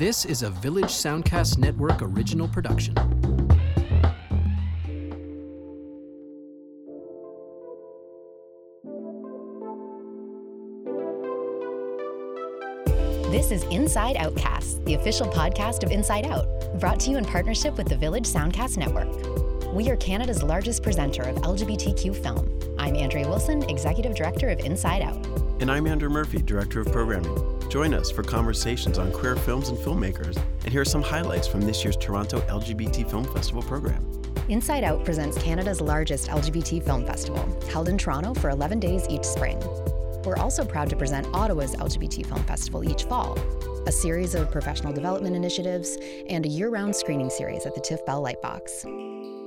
This is a Village Soundcast Network original production. This is Inside Outcast, the official podcast of Inside Out, brought to you in partnership with the Village Soundcast Network. We are Canada's largest presenter of LGBTQ film. I'm Andria Wilson, Executive Director of Inside Out. And I'm Andrew Murphy, Director of Programming. Join us for conversations on queer films and filmmakers, and here are some highlights from this year's Toronto LGBT Film Festival program. Inside Out presents Canada's largest LGBT film festival, held in Toronto for 11 days each spring. We're also proud to present Ottawa's LGBT Film Festival each fall, a series of professional development initiatives, and a year round screening series at the TIFF Bell Lightbox.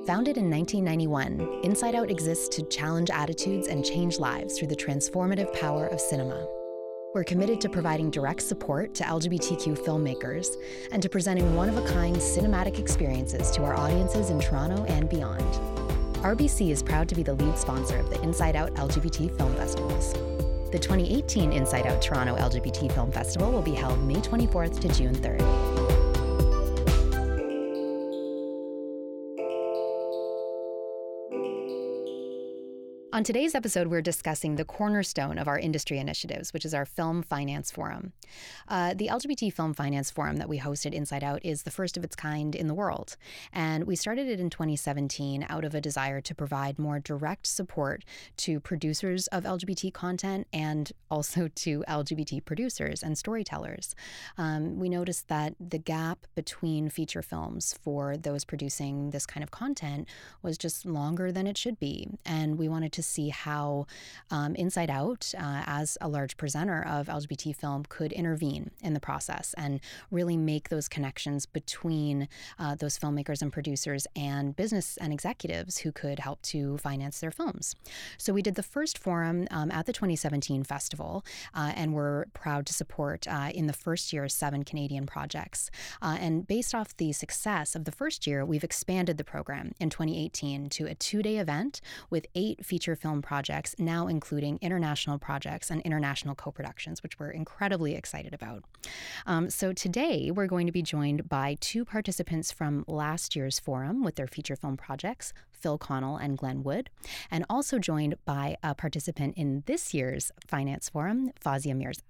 Founded in 1991, Inside Out exists to challenge attitudes and change lives through the transformative power of cinema. We're committed to providing direct support to LGBTQ filmmakers and to presenting one of a kind cinematic experiences to our audiences in Toronto and beyond. RBC is proud to be the lead sponsor of the Inside Out LGBT Film Festivals. The 2018 Inside Out Toronto LGBT Film Festival will be held May 24th to June 3rd. On today's episode, we're discussing the cornerstone of our industry initiatives, which is our Film Finance Forum. Uh, the LGBT Film Finance Forum that we hosted Inside Out is the first of its kind in the world. And we started it in 2017 out of a desire to provide more direct support to producers of LGBT content and also to LGBT producers and storytellers. Um, we noticed that the gap between feature films for those producing this kind of content was just longer than it should be. And we wanted to see how um, Inside Out, uh, as a large presenter of LGBT film, could intervene in the process and really make those connections between uh, those filmmakers and producers and business and executives who could help to finance their films. So we did the first forum um, at the 2017 festival, uh, and we're proud to support uh, in the first year seven Canadian projects. Uh, and based off the success of the first year, we've expanded the program in 2018 to a two day event with eight feature feature film projects, now including international projects and international co productions, which we're incredibly excited about. Um, so today we're going to be joined by two participants from last year's forum with their feature film projects, Phil Connell and Glenn Wood, and also joined by a participant in this year's Finance Forum, Fawzia Mirza.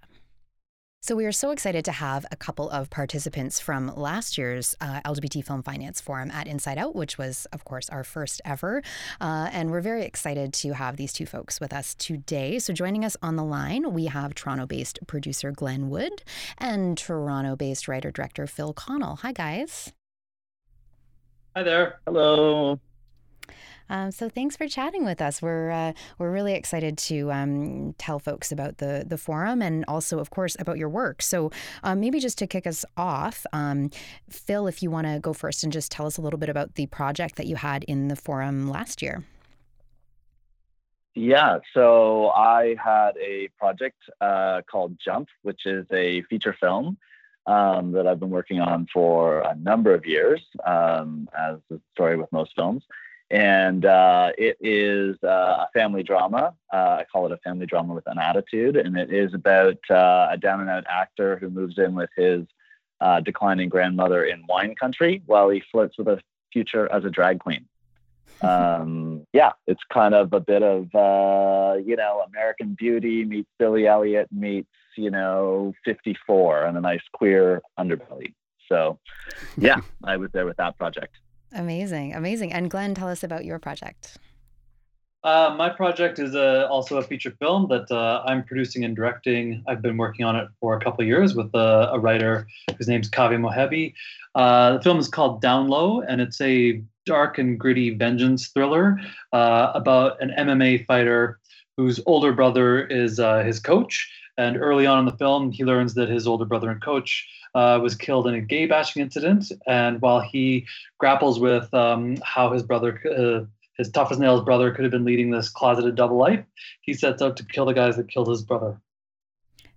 So we are so excited to have a couple of participants from last year's uh, LGBT Film Finance Forum at Inside Out, which was, of course, our first ever. Uh, and we're very excited to have these two folks with us today. So joining us on the line, we have Toronto-based producer Glenn Wood and Toronto-based writer-director Phil Connell. Hi, guys. Hi there. Hello. Um, so thanks for chatting with us. We're uh, we're really excited to um, tell folks about the the forum and also, of course, about your work. So um, maybe just to kick us off, um, Phil, if you want to go first and just tell us a little bit about the project that you had in the forum last year. Yeah, so I had a project uh, called Jump, which is a feature film um, that I've been working on for a number of years, um, as the story with most films and uh, it is uh, a family drama. Uh, I call it a family drama with an attitude, and it is about uh, a down and out actor who moves in with his uh, declining grandmother in wine country while he flirts with a future as a drag queen. Um, yeah, it's kind of a bit of uh, you know American Beauty meets Billy Elliot meets you know 54 and a nice queer underbelly. So, yeah, I was there with that project. Amazing, amazing. And Glenn, tell us about your project. Uh, my project is uh, also a feature film that uh, I'm producing and directing. I've been working on it for a couple years with a, a writer whose name's Kaveh Mohebi. Uh, the film is called Down Low, and it's a dark and gritty vengeance thriller uh, about an MMA fighter whose older brother is uh, his coach. And early on in the film, he learns that his older brother and coach uh, was killed in a gay bashing incident. And while he grapples with um, how his brother, uh, his tough as nails brother, could have been leading this closeted double life, he sets out to kill the guys that killed his brother.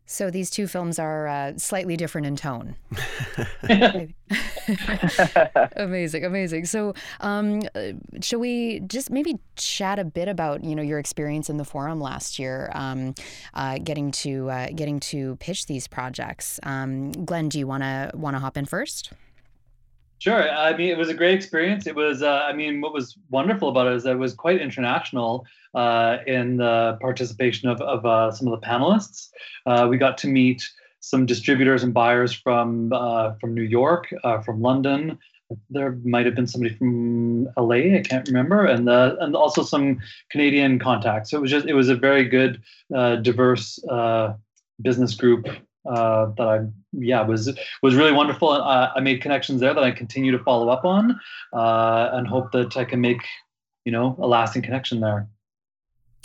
So these two films are uh, slightly different in tone. amazing, amazing. So, um, uh, shall we just maybe chat a bit about you know your experience in the forum last year, um, uh, getting to uh, getting to pitch these projects? Um, Glenn, do you want to want to hop in first? Sure. I mean, it was a great experience. It was, uh, I mean, what was wonderful about it is that it was quite international uh, in the participation of, of uh, some of the panelists. Uh, we got to meet some distributors and buyers from uh, from New York, uh, from London. There might have been somebody from LA, I can't remember, and and also some Canadian contacts. So it was just, it was a very good, diverse business group uh, that I yeah was was really wonderful. And uh, I made connections there that I continue to follow up on, uh, and hope that I can make you know a lasting connection there.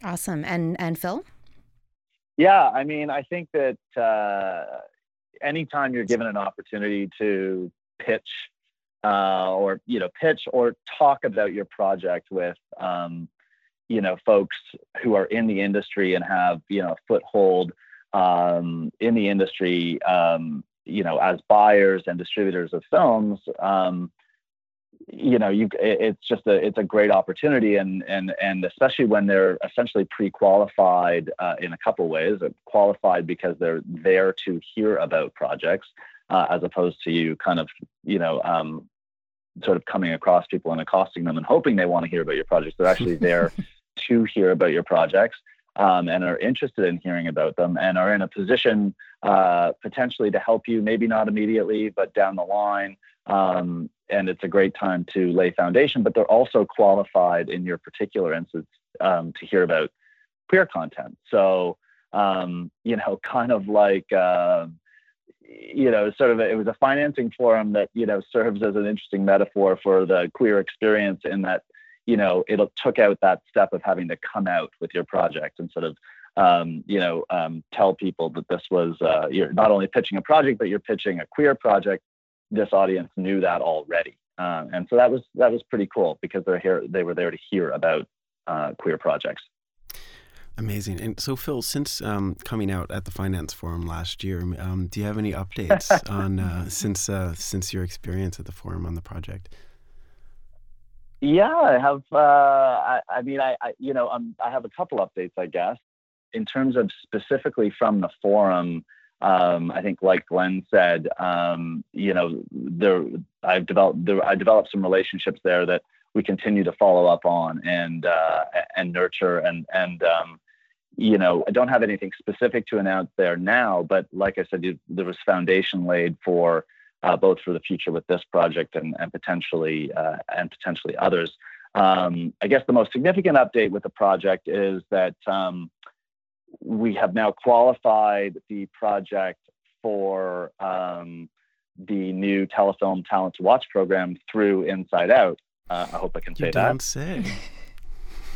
Awesome. And and Phil. Yeah, I mean, I think that uh, anytime you're given an opportunity to pitch uh, or you know pitch or talk about your project with um, you know folks who are in the industry and have you know foothold um, in the industry, um, you know, as buyers and distributors of films, um, you know, you it's just a it's a great opportunity, and and and especially when they're essentially pre-qualified uh, in a couple ways, qualified because they're there to hear about projects, uh, as opposed to you kind of you know um, sort of coming across people and accosting them and hoping they want to hear about your projects. They're actually there to hear about your projects um, and are interested in hearing about them and are in a position uh, potentially to help you, maybe not immediately, but down the line. Um, and it's a great time to lay foundation, but they're also qualified in your particular instance um, to hear about queer content. So, um, you know, kind of like, uh, you know, sort of a, it was a financing forum that, you know, serves as an interesting metaphor for the queer experience in that you know, it took out that step of having to come out with your project and sort of, um, you know, um, tell people that this was uh, you're not only pitching a project, but you're pitching a queer project. This audience knew that already, uh, and so that was that was pretty cool because they're here. They were there to hear about uh, queer projects. Amazing. And so, Phil, since um, coming out at the Finance Forum last year, um, do you have any updates on uh, since uh, since your experience at the forum on the project? Yeah, I have. Uh, I, I, mean, I, I you know, um, I have a couple updates, I guess, in terms of specifically from the forum. Um, I think, like Glenn said, um, you know, there I've developed there, I developed some relationships there that we continue to follow up on and uh, and nurture and and um, you know, I don't have anything specific to announce there now, but like I said, there was foundation laid for uh, both for the future with this project and, and potentially uh, and potentially others. Um, I guess the most significant update with the project is that um, we have now qualified the project for um, the new telefilm talent to watch program through Inside Out. Uh, I hope I can say you that. Don't say.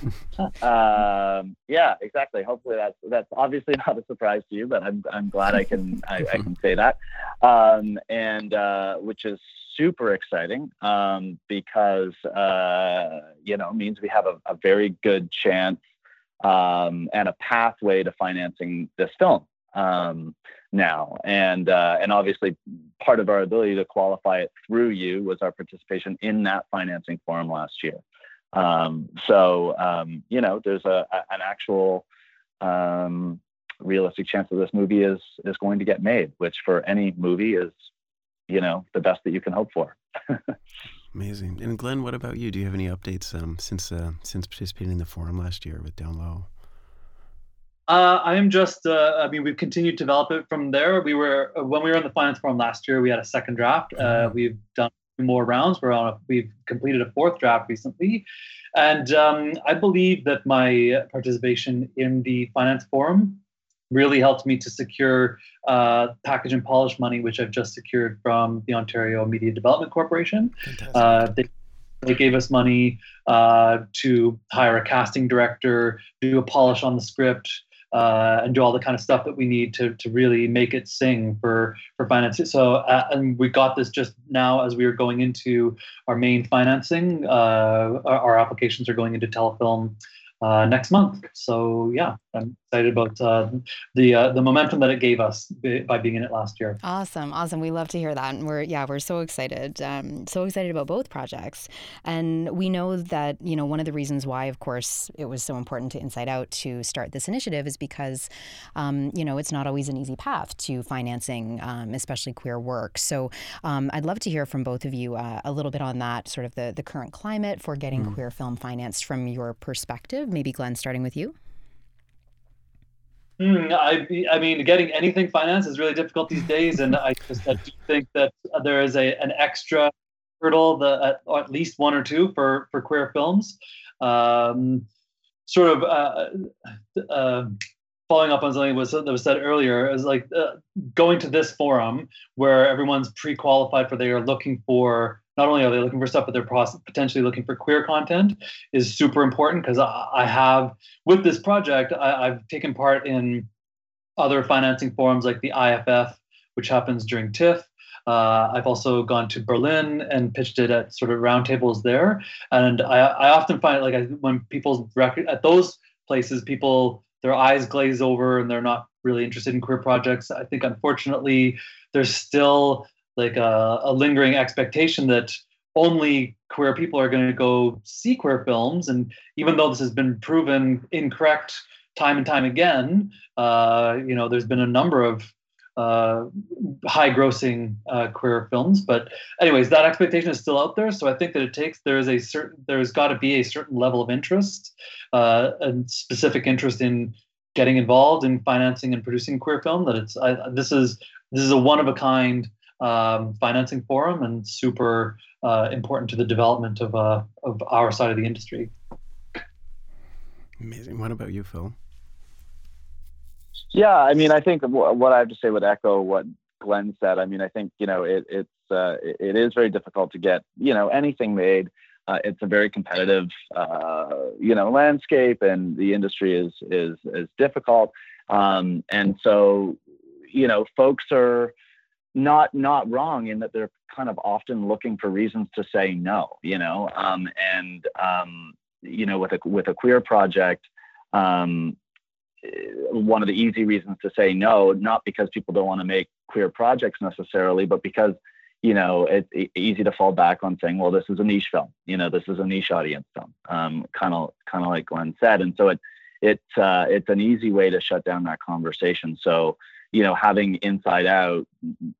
um, yeah, exactly. Hopefully that's that's obviously not a surprise to you, but I'm I'm glad I can I, I can say that, um, and uh, which is super exciting um, because uh, you know means we have a, a very good chance um, and a pathway to financing this film um, now, and uh, and obviously part of our ability to qualify it through you was our participation in that financing forum last year. Um, so um, you know, there's a, a an actual um, realistic chance that this movie is is going to get made, which for any movie is you know the best that you can hope for. Amazing. And Glenn, what about you? Do you have any updates um, since uh, since participating in the forum last year with Down Low? Uh, I am just. Uh, I mean, we've continued to develop it from there. We were when we were in the finance forum last year. We had a second draft. Uh, mm-hmm. we've done more rounds. We're on a, we've completed a fourth draft recently. And um, I believe that my participation in the finance forum really helped me to secure uh, package and polish money, which I've just secured from the Ontario Media Development Corporation. Uh, they, they, gave us money uh, to hire a casting director, do a polish on the script, uh, and do all the kind of stuff that we need to to really make it sing for for financing. So uh, and we got this just now as we are going into our main financing. Uh, our, our, applications are going into telefilm uh, next month. So yeah, I'm excited about uh, the uh, the momentum that it gave us by being in it last year. Awesome, awesome. We love to hear that, and we're yeah, we're so excited, um, so excited about both projects. And we know that you know one of the reasons why, of course, it was so important to Inside Out to start this initiative is because um, you know it's not always an easy path to financing, um, especially queer work. So um, I'd love to hear from both of you uh, a little bit on that, sort of the the current climate for getting mm. queer film financed from your perspective. Maybe Glenn, starting with you. Mm, I, I mean, getting anything financed is really difficult these days, and I just I do think that there is a an extra hurdle, the, or at least one or two for for queer films. Um, sort of uh, uh, following up on something that was, that was said earlier is like uh, going to this forum where everyone's pre-qualified for they are looking for not only are they looking for stuff, but they're potentially looking for queer content is super important because I, have with this project I, I've taken part in other financing forums like the IFF, which happens during TIFF. Uh, I've also gone to Berlin and pitched it at sort of roundtables there, and I, I often find like I, when people rec- at those places, people their eyes glaze over and they're not really interested in queer projects. I think unfortunately there's still like a, a lingering expectation that only queer people are going to go see queer films. And even though this has been proven incorrect time and time again, uh, you know, there's been a number of uh, high grossing uh, queer films. But anyways, that expectation is still out there. So I think that it takes, there is a certain, there's got to be a certain level of interest uh, and specific interest in getting involved in financing and producing queer film that it's, I, this is, this is a one of a kind um, financing forum and super uh, important to the development of, uh, of our side of the industry. Amazing. What about you, Phil? Yeah, I mean, I think what I have to say would echo what Glenn said. I mean, I think you know it, it's uh, it is very difficult to get you know anything made. Uh, it's a very competitive uh, you know landscape, and the industry is is is difficult. Um, and so you know, folks are not not wrong in that they're kind of often looking for reasons to say no you know? Um, and um, you know with a with a queer project um, one of the easy reasons to say no not because people don't want to make queer projects necessarily but because you know it's easy to fall back on saying well this is a niche film you know this is a niche audience film kind of kind of like glenn said. And so it it uh, it's an easy way to shut down that conversation. So you know having inside out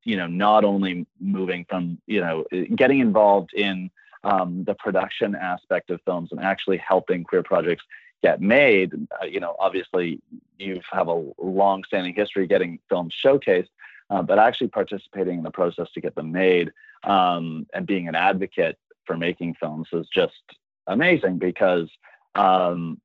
you know not only moving from you know getting involved in um, the production aspect of films and actually helping queer projects get made uh, you know obviously you have a long standing history getting films showcased uh, but actually participating in the process to get them made um, and being an advocate for making films is just amazing because um,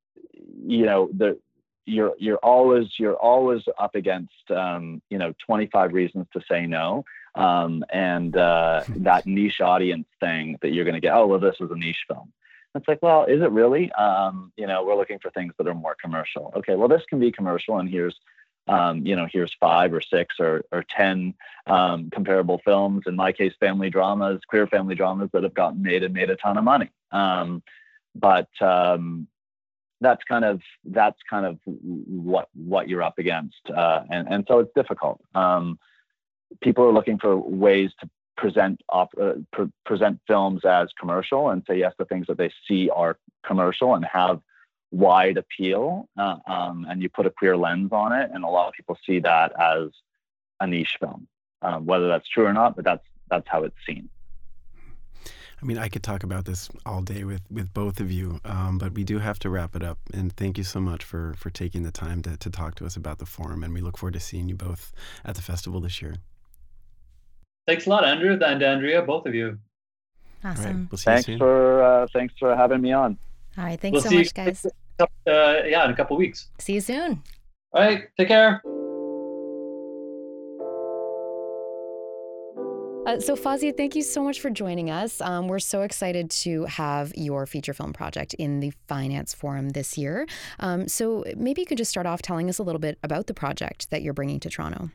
you know the you're you're always you're always up against um, you know 25 reasons to say no. Um, and uh, that niche audience thing that you're going to get oh well this was a niche film. It's like well is it really? Um, you know we're looking for things that are more commercial. Okay well this can be commercial and here's um, you know here's five or six or or ten um, comparable films. In my case family dramas queer family dramas that have gotten made and made a ton of money. Um, but that's kind of that's kind of what what you're up against, uh, and and so it's difficult. Um, people are looking for ways to present op- uh, pre- present films as commercial and say yes to things that they see are commercial and have wide appeal, uh, um, and you put a queer lens on it, and a lot of people see that as a niche film. Um, whether that's true or not, but that's that's how it's seen. I mean, I could talk about this all day with, with both of you, um, but we do have to wrap it up. And thank you so much for, for taking the time to, to talk to us about the forum. And we look forward to seeing you both at the festival this year. Thanks a lot, Andrew and Andria, both of you. Awesome. we'll thanks for uh, thanks for having me on. All right, thanks we'll so much, guys. Uh, yeah, in a couple weeks. See you soon. All right, take care. Uh, so, Fawzia, thank you so much for joining us. Um, we're so excited to have your feature film project in the Finance Forum this year. Um, so, maybe you could just start off telling us a little bit about the project that you're bringing to Toronto.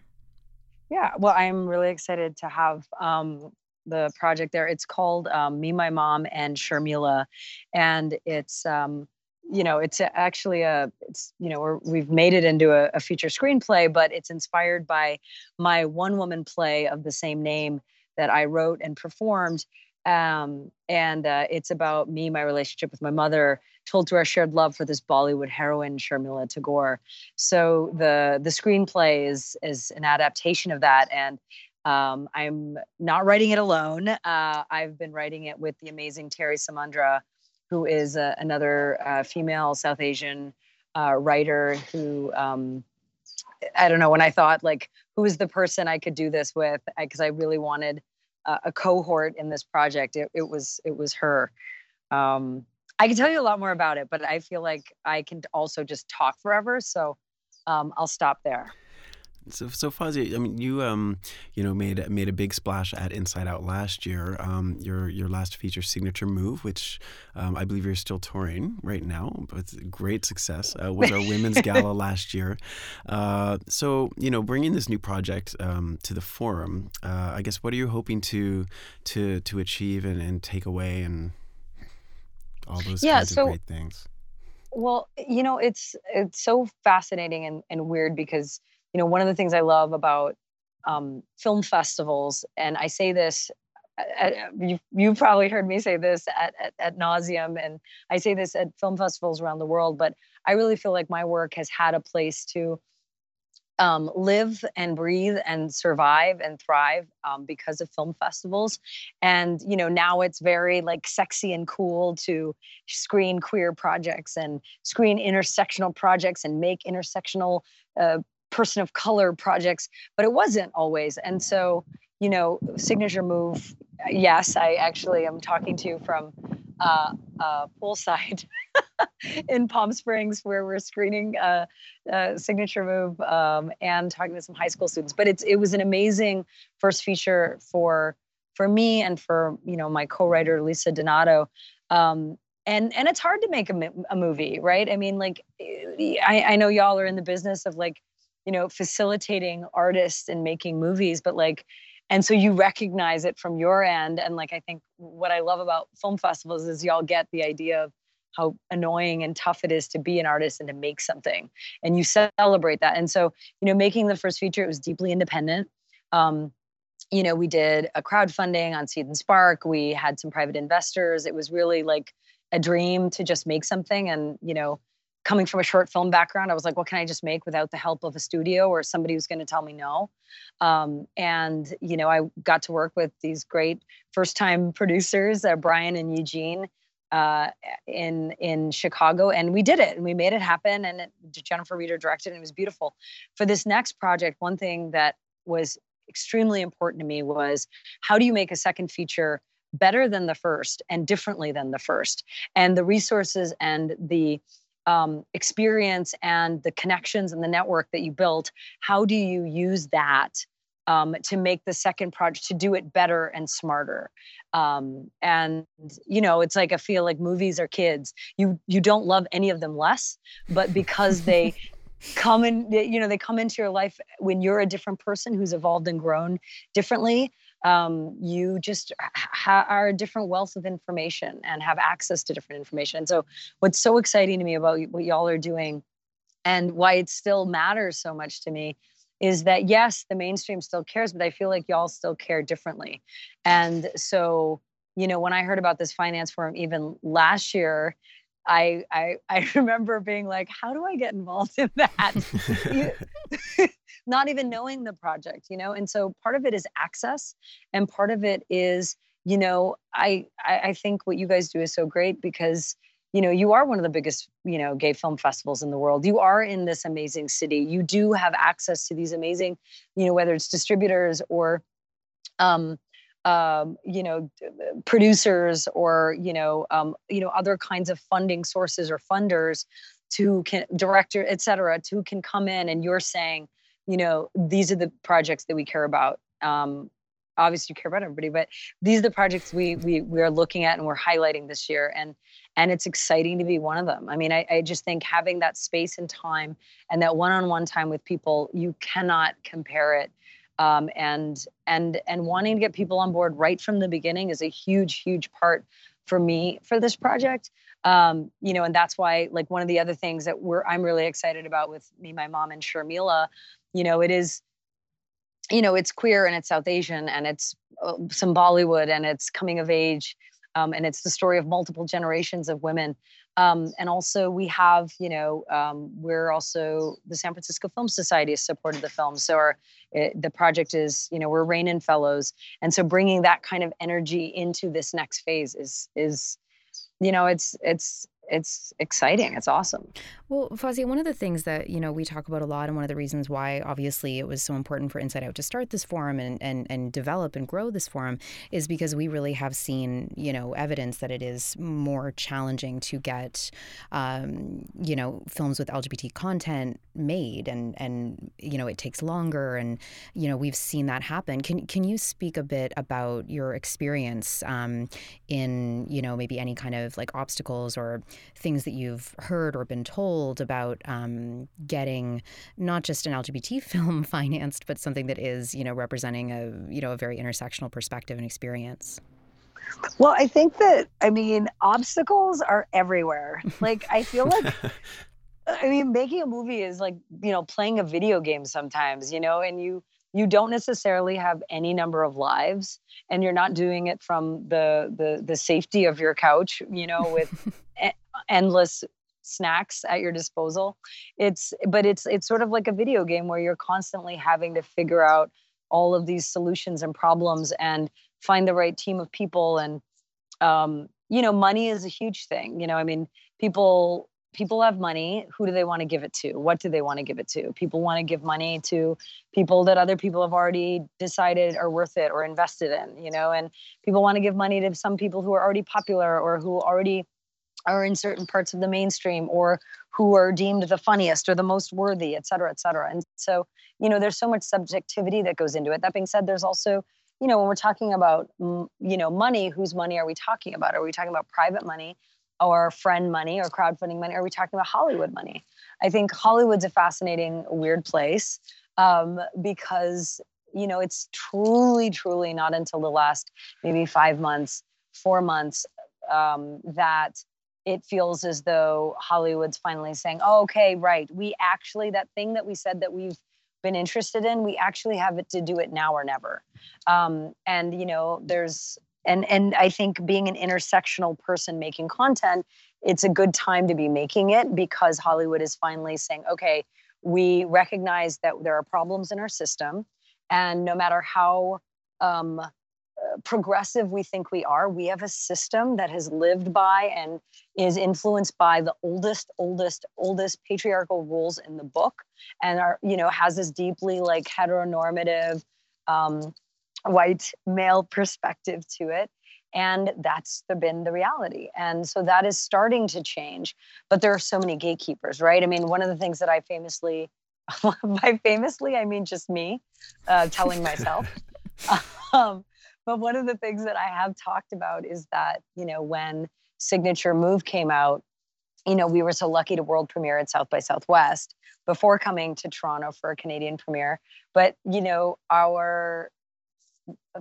Yeah, well, I'm really excited to have um, the project there. It's called um, Me, My Mom, and Sharmila, and it's um, you know, it's actually a, it's, you know, we have made it into a, a, feature screenplay, but it's inspired by my one woman play of the same name that I wrote and performed. Um, and uh, it's about me, my relationship with my mother, told through our shared love for this Bollywood heroine, Sharmila Tagore. So the the screenplay is is an adaptation of that, and um, I'm not writing it alone. Uh, I've been writing it with the amazing Terry Samandra, who is uh, another uh, female South Asian uh, writer who. Um, I don't know when I thought like who is the person I could do this with because I, I really wanted a cohort in this project. It, it was it was her. Um, I can tell you a lot more about it, but I feel like I can also just talk forever. So um, I'll stop there. So, so Fawzia, I mean, you um, you know, made made a big splash at Inside Out last year. Um, your your last feature, Signature Move, which um, I believe you're still touring right now, but great success. Uh, was our women's gala last year. Uh, so, you know, bringing this new project um, to the forum, uh, I guess, what are you hoping to to to achieve and, and take away and all those yeah, kinds so, of great things? Well, you know, it's it's so fascinating and, and weird because you know, one of the things I love about um, film festivals, and I say this, at, you, you've probably heard me say this at, at, at nauseum, and I say this at film festivals around the world, but I really feel like my work has had a place to um, live and breathe and survive and thrive um, because of film festivals. And you know now it's very like sexy and cool to screen queer projects and screen intersectional projects and make intersectional uh, person of color projects, but it wasn't always. And so, you know, signature move. Yes, I actually am talking to you from uh, uh, poolside in Palm Springs, where we're screening uh, uh, signature move um, and talking to some high school students. But it's it was an amazing first feature for for me and for you know my co-writer Lisa Donato. Um, and and it's hard to make a, a movie, right? I mean, like I, I know y'all are in the business of like you know facilitating artists and making movies but like and so you recognize it from your end. And like i think what i love about film festivals is y'all get the idea of how annoying and tough it is to be an artist and to make something and you celebrate that. And so you know making the first feature it was deeply independent. Um, you know we did a crowdfunding on seed and spark. We had some private investors. It was really like a dream to just make something and you know coming from a short film background, I was like, what can I just make without the help of a studio or somebody who's going to tell me no? Um, and, you know, I got to work with these great first time producers, uh, Brian and Eugene. Uh, in in Chicago, and we did it, and we made it happen. And it, Jennifer Reeder directed, and it was beautiful. For this next project, one thing that was extremely important to me was how do you make a second feature better than the first and differently than the first, and the resources and the um, experience and the connections and the network that you built, how do you use that um, to make the second project to do it better and smarter? Um, and you know, it's like I feel like movies are kids. You you don't love any of them less, but because they come in, you know, they come into your life when you're a different person who's evolved and grown differently um, you just ha- are a different wealth of information and have access to different information. And so, what's so exciting to me about what y'all are doing and why it still matters so much to me is that yes, the mainstream still cares, but I feel like y'all still care differently. And so, you know, when I heard about this finance forum even last year, I, I I remember being like, how do I get involved in that? Not even knowing the project, you know. And so part of it is access, and part of it is, you know, I I, I think what you guys do is so great because you know you are one of the biggest you know gay film festivals in the world you are in this amazing city you do have access to these amazing you know whether it's distributors or um, um, you know producers or you know um, you know other kinds of funding sources or funders to can director et cetera to can come in and you're saying you know these are the projects that we care about. Um, obviously you care about everybody but these are the projects we we we are looking at and we're highlighting this year. And and it's exciting to be one of them. I mean i, I just think having that space and time and that one-on-one time with people you cannot compare it um, and and and wanting to get people on board right from the beginning is a huge huge part for me for this project. Um, you know, and that's why like one of the other things that we're I'm really excited about with me, my mom, and Sharmila, you know, it is you know it's queer and it's south asian and it's uh, some bollywood and it's coming of age um, and it's the story of multiple generations of women. Um, and also we have you know um, we're also the san francisco film society has supported the film. So our it, the project is you know we're Rainin fellows. And so bringing that kind of energy into this next phase is is you know it's it's it's exciting. It's awesome. Well, Fawzia, one of the things that you know we talk about a lot, and one of the reasons why obviously it was so important for Inside Out to start this forum and and and develop and grow this forum, is because we really have seen you know evidence that it is more challenging to get um, you know films with LGBT content made, and and you know it takes longer, and you know we've seen that happen. Can can you speak a bit about your experience um, in you know maybe any kind of like obstacles or things that you've heard or been told about um, getting not just an LGBT film financed, but something that is, you know, representing a, you know, a very intersectional perspective and experience? Well, I think that, I mean, obstacles are everywhere. Like, I feel like I mean, making a movie is like, you know, playing a video game sometimes, you know, and you you don't necessarily have any number of lives and you're not doing it from the the the safety of your couch, you know, with endless snacks at your disposal. It's but it's it's sort of like a video game where you're constantly having to figure out all of these solutions and problems and find the right team of people. And um, you know money is a huge thing. You know i mean people people have money. Who do they want to give it to? What do they want to give it to? People want to give money to people that other people have already decided are worth it or invested in you know? And people want to give money to some people who are already popular or who already are in certain parts of the mainstream or who are deemed the funniest or the most worthy, et cetera, et cetera. And so, you know, there's so much subjectivity that goes into it. That being said, there's also, you know, when we're talking about, you know, money, whose money are we talking about? Are we talking about private money or friend money or crowdfunding money? Are we talking about Hollywood money? I think Hollywood's a fascinating, weird place um, because, you know, it's truly, truly not until the last maybe five months, four months um, that it feels as though Hollywood's finally saying, oh, okay, right. We actually, that thing that we said that we've been interested in, we actually have it to do it now or never. Um, and, you know, there's, and, and I think being an intersectional person making content, it's a good time to be making it because Hollywood is finally saying, okay, we recognize that there are problems in our system. And no matter how um, progressive we think we are. We have a system that has lived by and is influenced by the oldest, oldest, oldest patriarchal rules in the book, and are you know has this deeply like heteronormative, um, white male perspective to it. And that's the, been the reality. And so that is starting to change. But there are so many gatekeepers, right? I mean, one of the things that I famously, by famously, I mean just me uh, telling myself. um, but one of the things that I have talked about is that, you know, when Signature Move came out, you know, we were so lucky to world premiere at South by Southwest before coming to Toronto for a Canadian premiere. But, you know, our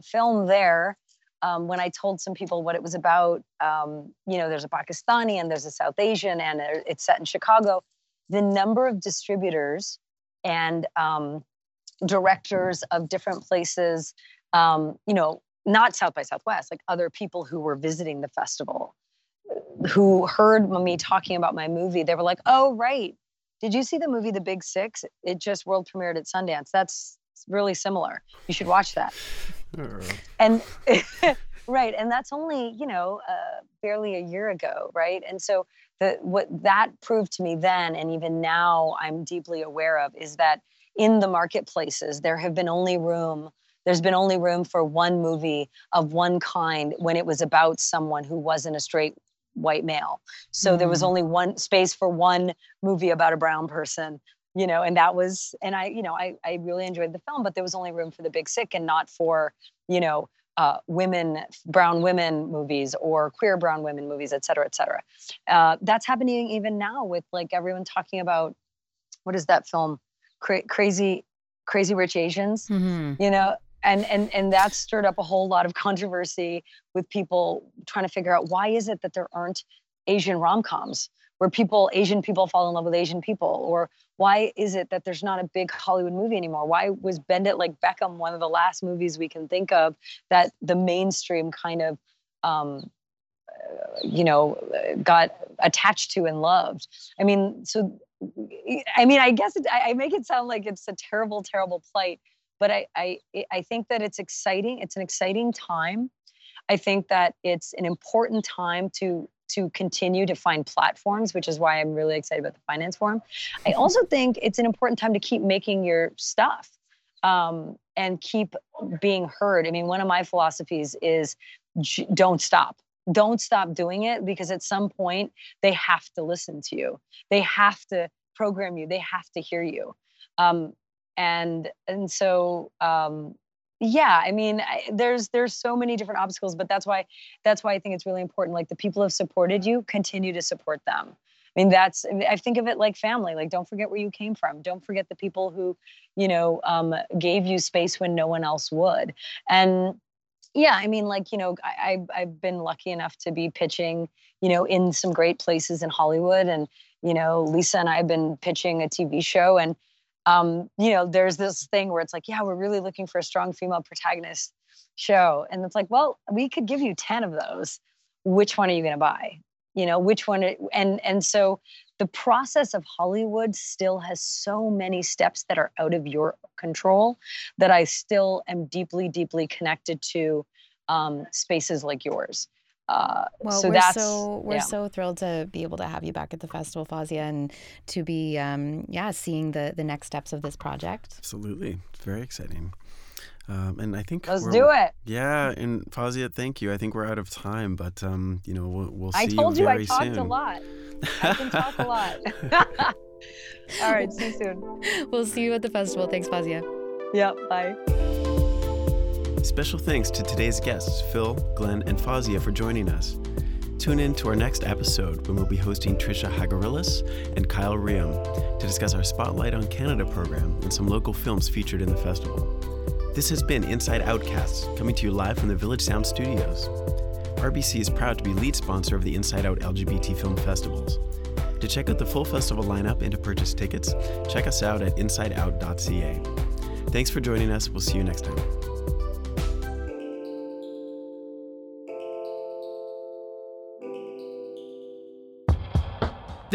film there, um, when I told some people what it was about, um, you know, there's a Pakistani and there's a South Asian and it's set in Chicago, the number of distributors and um, directors of different places, um, you know, not South by Southwest, like other people who were visiting the festival who heard me talking about my movie. They were like, oh, right. Did you see the movie The Big Sick? It just world premiered at Sundance. That's really similar. You should watch that. and right. And that's only, you know, uh, barely a year ago. Right. And so the, what that proved to me then, and even now I'm deeply aware of, is that in the marketplaces, there have been only room there's been only room for one movie of one kind when it was about someone who wasn't a straight white male. So mm. there was mm. only one space for one movie about a brown person, you know, and that was, and I, you know, I, I really enjoyed the film, but there was only room for the big sick and not for, you know, uh, women, brown women movies or queer brown women movies, et cetera, et cetera. Uh, that's happening even now with like everyone talking about, what is that film? Cra- crazy, crazy rich Asians, mm-hmm. you know, and and and that stirred up a whole lot of controversy with people trying to figure out why is it that there aren't Asian rom-coms where people Asian people fall in love with Asian people or why is it that there's not a big Hollywood movie anymore? Why was Bend It Like Beckham one of the last movies we can think of that the mainstream kind of um, you know got attached to and loved? I mean, so I mean, I guess it, I make it sound like it's a terrible, terrible plight, but I, I, I think that it's exciting. It's an exciting time. I think that it's an important time to to continue to find platforms, which is why I'm really excited about the Finance Forum. I also think it's an important time to keep making your stuff um, and keep being heard. I mean, one of my philosophies is don't stop don't stop doing it because at some point they have to listen to you they have to program you they have to hear you um, and and so um, yeah i mean I, there's there's so many different obstacles but that's why that's why i think it's really important like the people have supported you continue to support them. I mean that's i think of it like family like don't forget where you came from. Don't forget the people who you know um, gave you space when no one else would. And yeah i mean like you know I, i've been lucky enough to be pitching you know in some great places in hollywood. And you know lisa and i have been pitching a tv show and um, you know there's this thing where it's like yeah we're really looking for a strong female protagonist show. And it's like well we could give you 10 of those. Which one are you going to buy? You know which one and and so the process of hollywood still has so many steps that are out of your control that i still am deeply deeply connected to um, spaces like yours uh, well, so we're that's, so we're yeah. so thrilled to be able to have you back at the festival, Fawzia, and to be um, yeah seeing the the next steps of this project. Absolutely, it's very exciting. Um, and I think let's do it. Yeah, and Fawzia, thank you. I think we're out of time, but um, you know we'll, we'll see I told you, you, very I talked soon. a lot. I can talk a lot. All right, see you soon. We'll see you at the festival. Thanks, Fawzia. Yeah, bye. Special thanks to today's guests, Phil, Glenn, and Fawzia, for joining us. Tune in to our next episode when we'll be hosting Trisha Hagarilis and Kyle Riem to discuss our Spotlight on Canada program and some local films featured in the festival. This has been Inside Outcasts, coming to you live from the Village Sound Studios. RBC is proud to be lead sponsor of the Inside Out LGBT Film Festivals. To check out the full festival lineup and to purchase tickets, check us out at insideout.ca. Thanks for joining us. We'll see you next time.